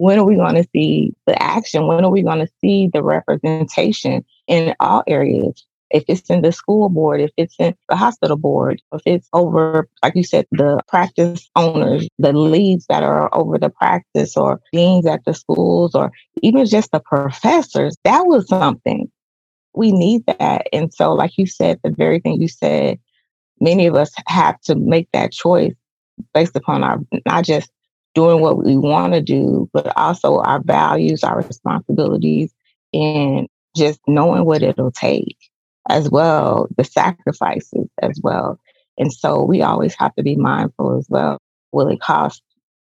when are we going to see the action? When are we going to see the representation in all areas? If it's in the school board, if it's in the hospital board, if it's over, like you said, the practice owners, the leads that are over the practice or deans at the schools, or even just the professors, that was something. We need that. And so, like you said, the very thing you said, many of us have to make that choice based upon our not just doing what we want to do, but also our values, our responsibilities, and just knowing what it'll take as well, the sacrifices as well. And so we always have to be mindful as well. Will it cost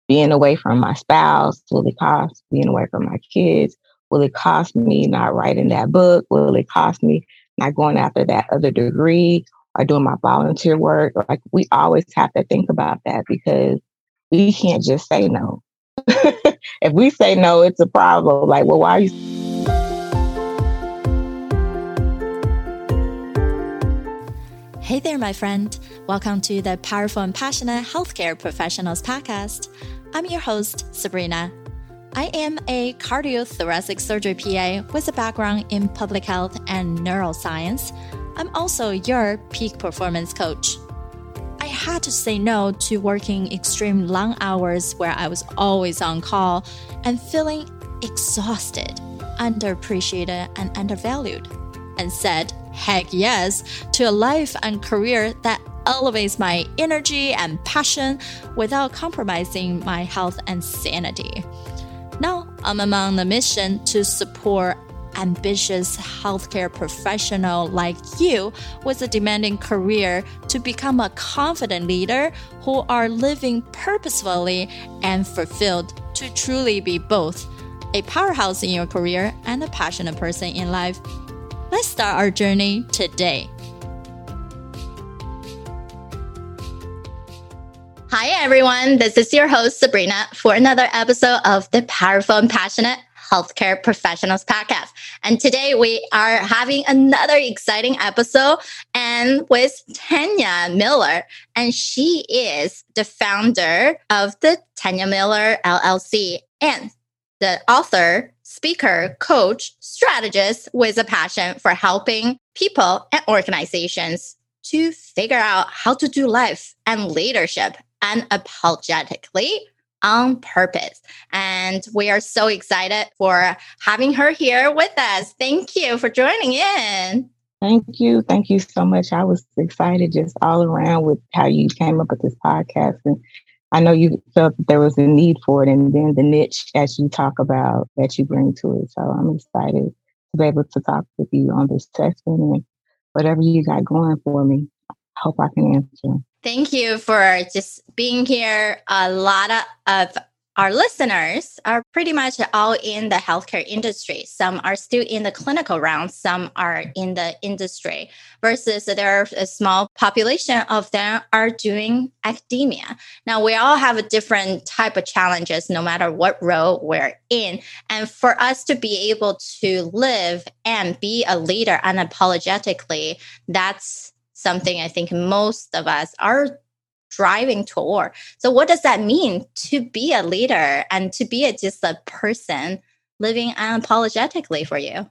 being away from my spouse? Will it cost being away from my kids? Will it cost me not writing that book? Will it cost me not going after that other degree or doing my volunteer work? Like we always have to think about that because we can't just say no. if we say no, it's a problem. Like, well, why are you? Hey there, my friend. Welcome to the Powerful and Passionate Healthcare Professionals Podcast. I'm your host, Sabrina. I am a cardiothoracic surgery PA with a background in public health and neuroscience. I'm also your peak performance coach. Had to say no to working extreme long hours where I was always on call and feeling exhausted, underappreciated, and undervalued, and said heck yes to a life and career that elevates my energy and passion without compromising my health and sanity. Now I'm among the mission to support ambitious healthcare professional like you with a demanding career to become a confident leader who are living purposefully and fulfilled to truly be both a powerhouse in your career and a passionate person in life. Let's start our journey today. Hi, everyone. This is your host, Sabrina, for another episode of the Powerful and Passionate Healthcare Professionals Podcast. And today we are having another exciting episode and with Tanya Miller. And she is the founder of the Tanya Miller LLC and the author, speaker, coach, strategist with a passion for helping people and organizations to figure out how to do life and leadership unapologetically on purpose. And we are so excited for having her here with us. Thank you for joining in. Thank you. Thank you so much. I was excited just all around with how you came up with this podcast. And I know you felt that there was a need for it. And then the niche as you talk about that you bring to it. So I'm excited to be able to talk with you on this session and whatever you got going for me. Hope I can answer. Thank you for just being here. A lot of our listeners are pretty much all in the healthcare industry. Some are still in the clinical realm, some are in the industry, versus there are a small population of them are doing academia. Now we all have a different type of challenges no matter what role we're in. And for us to be able to live and be a leader unapologetically, that's something I think most of us are driving toward. So, what does that mean to be a leader and to be a, just a person living unapologetically for you?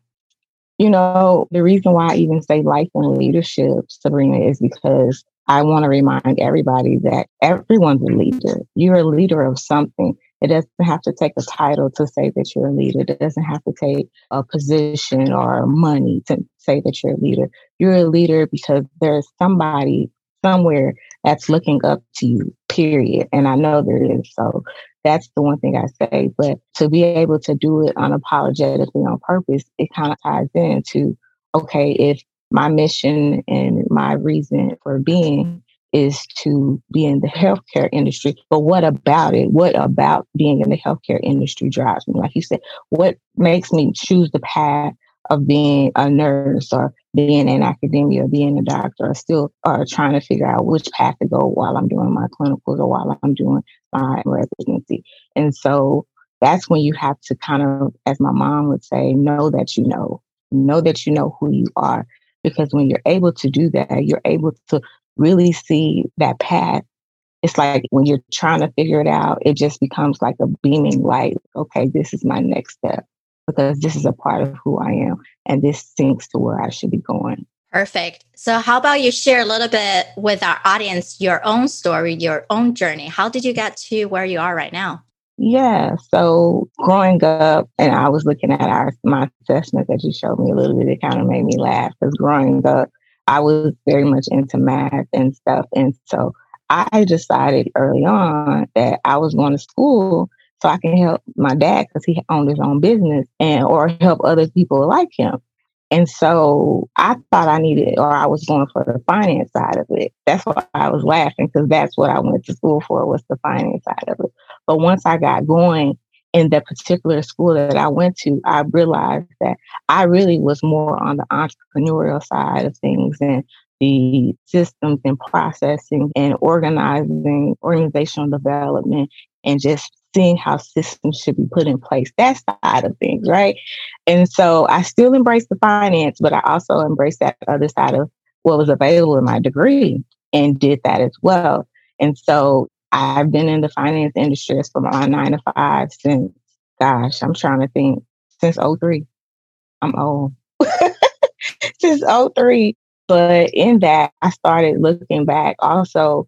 You know, the reason why I even say life and leadership, Sabrina, is because I want to remind everybody that everyone's a leader. You're a leader of something. It doesn't have to take a title to say that you're a leader. It doesn't have to take a position or money to say that you're a leader. You're a leader because there's somebody somewhere that's looking up to you, period. And I know there is. So that's the one thing I say. But to be able to do it unapologetically on purpose, it kind of ties into okay, if my mission and my reason for being is to be in the healthcare industry. But what about it? What about being in the healthcare industry drives me? Like you said, what makes me choose the path of being a nurse or being in academia or being a doctor or still are trying to figure out which path to go while I'm doing my clinicals or while I'm doing my residency. And so that's when you have to kind of, as my mom would say, know that you know, know that you know who you are. Because when you're able to do that, you're able to really see that path it's like when you're trying to figure it out, it just becomes like a beaming light. Okay, this is my next step because this is a part of who I am and this syncs to where I should be going. Perfect. So, how about you share a little bit with our audience your own story, your own journey? How did you get to where you are right now? Yeah. So growing up, and I was looking at our my assessment that you showed me a little bit. It kind of made me laugh because growing up, I was very much into math and stuff, and so I decided early on that I was going to school so I can help my dad because he owned his own business and or help other people like him. And so I thought I needed, or I was going for the finance side of it. That's why I was laughing because that's what I went to school for was the finance side of it. But once I got going in that particular school that I went to, I realized that I really was more on the entrepreneurial side of things and the systems and processing and organizing, organizational development, and just seeing how systems should be put in place. That side of things, right? And so I still embrace the finance, but I also embrace that other side of what was available in my degree and did that as well. And so I've been in the finance industry for my nine to five since, gosh, I'm trying to think, since 03. I'm old. since 03. But in that, I started looking back also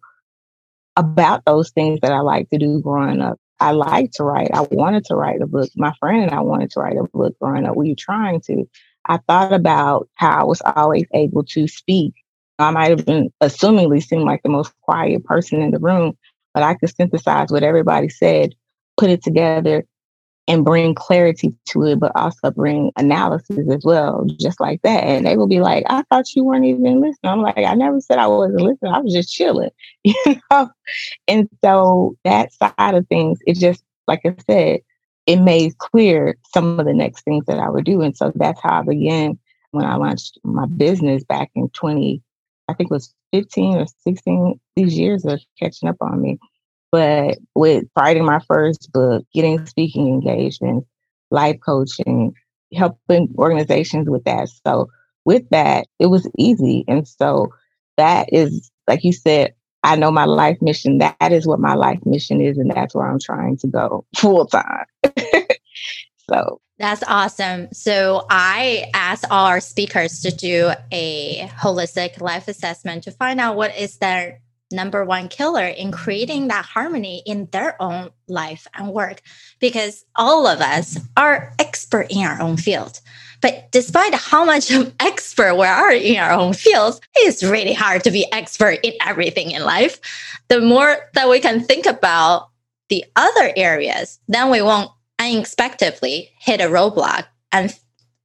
about those things that I like to do growing up. I like to write. I wanted to write a book. My friend and I wanted to write a book growing up. We were trying to. I thought about how I was always able to speak. I might have been assumingly seemed like the most quiet person in the room, but I could synthesize what everybody said, put it together, and bring clarity to it, but also bring analysis as well, just like that. And they will be like, I thought you weren't even listening. I'm like, I never said I wasn't listening. I was just chilling, you know? And so that side of things, it just, like I said, it made clear some of the next things that I would do. And so that's how I began when I launched my business back in 20, I think it was 15 or 16. These years are catching up on me. But with writing my first book, getting speaking engagements, life coaching, helping organizations with that. So with that, it was easy. And so that is, like you said, I know my life mission. That is what my life mission is. And that's where I'm trying to go full time. so that's awesome. So I asked all our speakers to do a holistic life assessment to find out what is their number one killer in creating that harmony in their own life and work. Because all of us are expert in our own field. But despite how much of expert we are in our own fields it's really hard to be expert in everything in life. The more that we can think about the other areas then we won't unexpectedly hit a roadblock and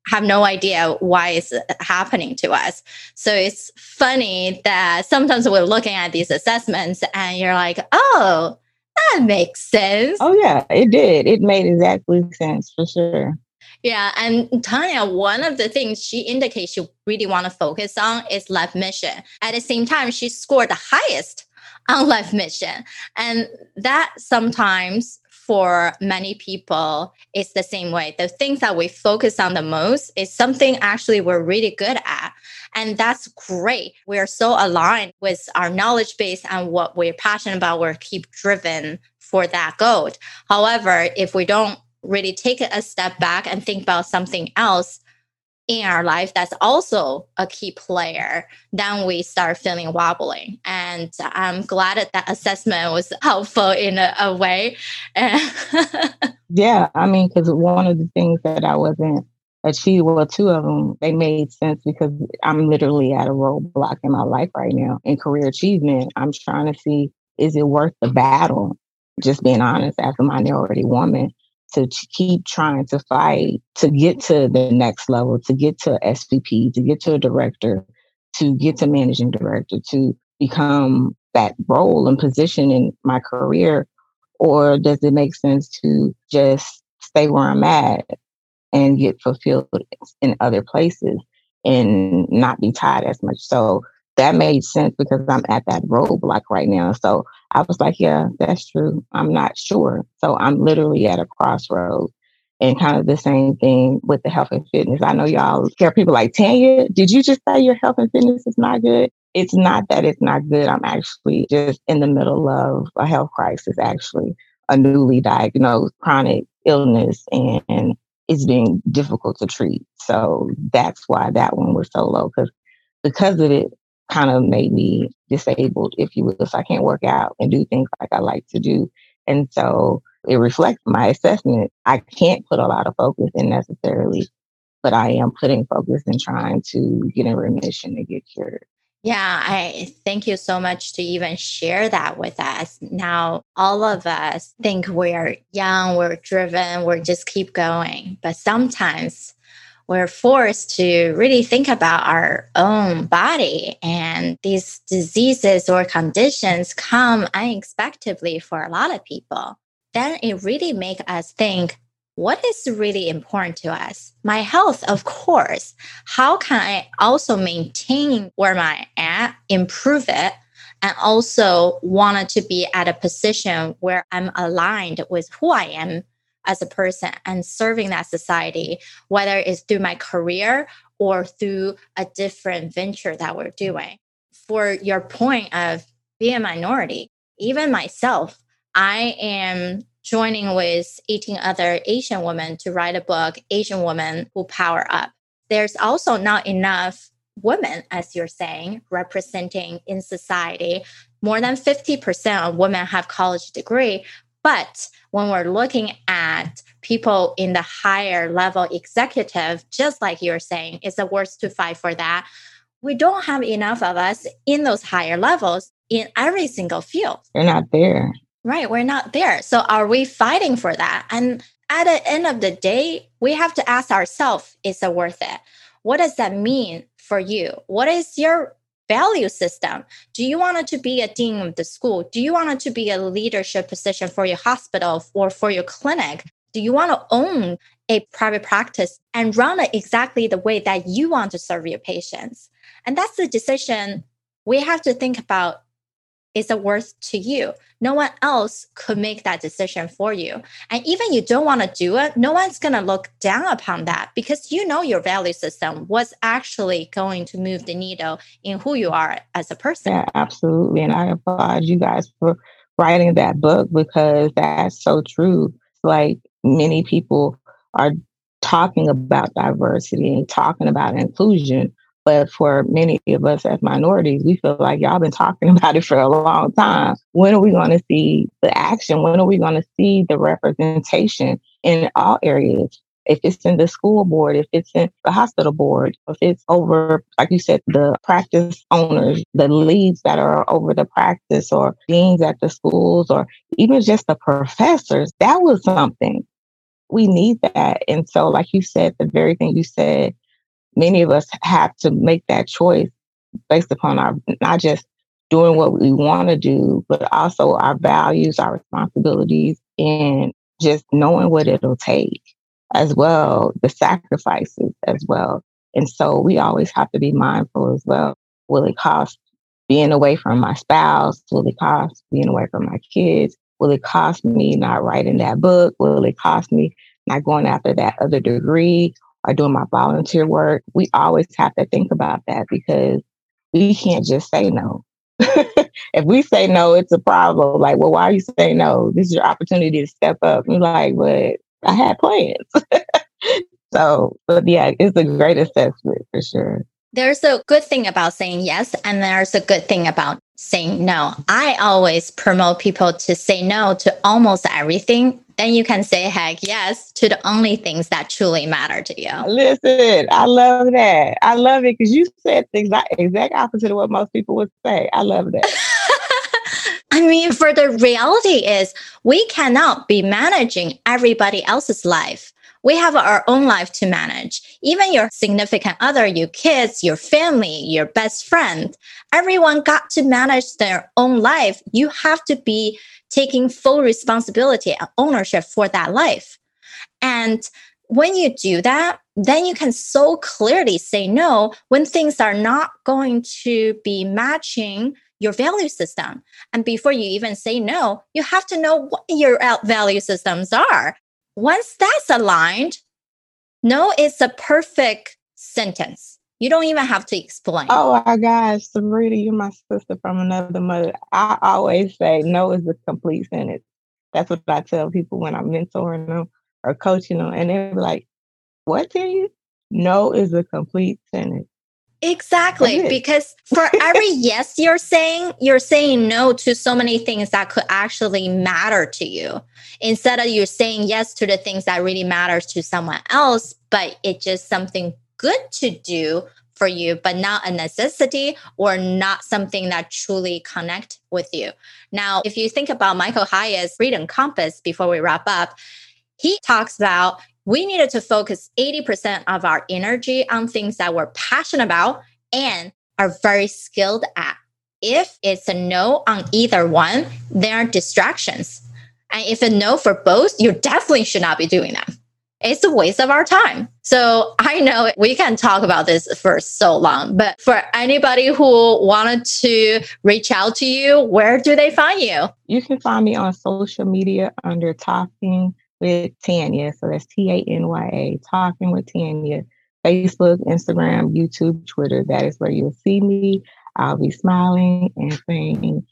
have no idea why it's happening to us. So it's funny that sometimes we're looking at these assessments and you're like, oh, that makes sense. Oh, yeah, it did. It made exactly sense for sure. Yeah. And Tanya, one of the things she indicates she really want to focus on is life mission. At the same time, she scored the highest on life mission. And that sometimes for many people it's the same way. The things that we focus on the most is something actually we're really good at. And that's great. We're so aligned with our knowledge base and what we're passionate about we're keep driven for that goal. However if we don't really take a step back and think about something else in our life that's also a key player, then we start feeling wobbling. And I'm glad that that assessment was helpful in a, a way. yeah, I mean, because one of the things that I wasn't achieved, well, two of them, they made sense because I'm literally at a roadblock in my life right now in career achievement. I'm trying to see, is it worth the battle? Just being honest, as a minority woman, to keep trying to fight to get to the next level, to get to SVP, to get to a director, to get to managing director, to become that role and position in my career? Or does it make sense to just stay where I'm at and get fulfilled in other places and not be tied as much? So that made sense because I'm at that roadblock right now. So I was like, yeah, that's true. I'm not sure. So I'm literally at a crossroads. And kind of the same thing with the health and fitness. I know y'all hear people like, Tanya, did you just say your health and fitness is not good? It's not that it's not good. I'm actually just in the middle of a health crisis, actually, a newly diagnosed chronic illness, and it's being difficult to treat. So that's why that one was so low because because of it kind of made me disabled, if you will. So I can't work out and do things like I like to do. And so it reflects my assessment. I can't put a lot of focus in necessarily, but I am putting focus in trying to get in remission and get cured. Yeah, I thank you so much to even share that with us. Now, all of us think we're young, we're driven, we're just keep going. But sometimes we're forced to really think about our own body and these diseases or conditions come unexpectedly for a lot of people. Then it really make us think what is really important to us? My health of course. How can i also maintain where i at improve it and also wanted to be at a position where i'm aligned with who i am as a person and serving that society, whether it's through my career or through a different venture that we're mm. doing. For your point of being a minority, even myself, I am joining with 18 other Asian women to write a book, Asian Women Who Power Up. There's also not enough women, as you're saying, representing in society. More than 50% of women have college degree, but when we're looking at people in the higher level executive, just like you're saying, it's the worst to fight for that. We don't have enough of us in those higher levels in every single field. We're not there. Right. We're not there. So are we fighting for that? And at the end of the day, we have to ask ourselves, is it worth it? What does that mean for you? What is your value system. Do you want it to be a dean of the school? Do you want it to be a leadership position for your hospital or for your clinic? Do you want to own a private practice and run it exactly the way that you want to serve your patients? And that's the decision we have to think about is it worth to you? No one else could make that decision for you. And even you don't want to do it, no one's going to look down upon that because you know your value system was actually going to move the needle in who you are as a person. Yeah, absolutely. And I applaud you guys for writing that book because that's so true. Like many people are talking about diversity and talking about inclusion, but for many of us as minorities, we feel like y'all been talking about it for a long time. When are we going to see the action? When are we going to see the representation in all areas? If it's in the school board, if it's in the hospital board, if it's over, like you said, the practice owners, the leads that are over the practice or deans at the schools, or even just the professors, that was something. We need that. And so, like you said, the very thing you said, many of us have to make that choice based upon our not just doing what we want to do, but also our values, our responsibilities, and just knowing what it'll take as well, the sacrifices as well. And so we always have to be mindful as well. Will it cost being away from my spouse? Will it cost being away from my kids? Will it cost me not writing that book? Will it cost me not going after that other degree? Are doing my volunteer work, we always have to think about that because we can't just say no. if we say no, it's a problem. Like, well, why are you saying no? This is your opportunity to step up. You're like, but I had plans. so, but yeah, it's a great assessment for sure. There's a good thing about saying yes, and there's a good thing about saying no. I always promote people to say no to almost everything then you can say heck yes to the only things that truly matter to you. Listen, I love that. I love it because you said the exact, exact opposite of what most people would say. I love that. I mean, for the reality is we cannot be managing everybody else's life. We have our own life to manage. Even your significant other, your kids, your family, your best friend, everyone got to manage their own life. You have to be taking full responsibility and ownership for that life. And when you do that, then you can so clearly say no when things are not going to be matching your value system. And before you even say no, you have to know what your value systems are. Once that's aligned, no it's a perfect sentence You don't even have to explain. Oh my gosh, Sabrina, you're my sister from another mother. I always say no is a complete sentence. That's what I tell people when I'm mentoring them or coaching them. And they're like, what tell you? No is a complete sentence. Exactly. Because for every yes you're saying, you're saying no to so many things that could actually matter to you. Instead of you saying yes to the things that really matters to someone else, but it's just something good to do for you, but not a necessity or not something that truly connect with you. Now, if you think about Michael Hyatt's freedom compass before we wrap up, he talks about we needed to focus 80% of our energy on things that we're passionate about and are very skilled at. If it's a no on either one, there are distractions. And if a no for both, you definitely should not be doing them. It's a waste of our time. So I know we can talk about this for so long, but for anybody who wanted to reach out to you, where do they find you? You can find me on social media under Talking with Tanya. So that's T A N Y A, Talking with Tanya. Facebook, Instagram, YouTube, Twitter. That is where you'll see me. I'll be smiling and saying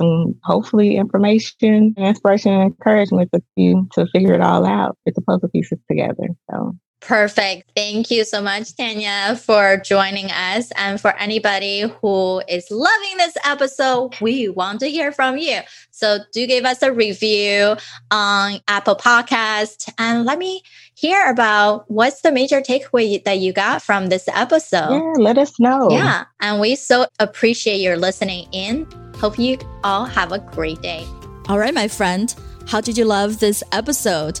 some hopefully information, inspiration, and encouragement to you to figure it all out, get the puzzle pieces together. So Perfect. Thank you so much, Tanya, for joining us. And for anybody who is loving this episode, we want to hear from you. So do give us a review on Apple Podcast and let me hear about what's the major takeaway that you got from this episode. Yeah, let us know. Yeah. And we so appreciate your listening in. Hope you all have a great day. All right, my friend. How did you love this episode?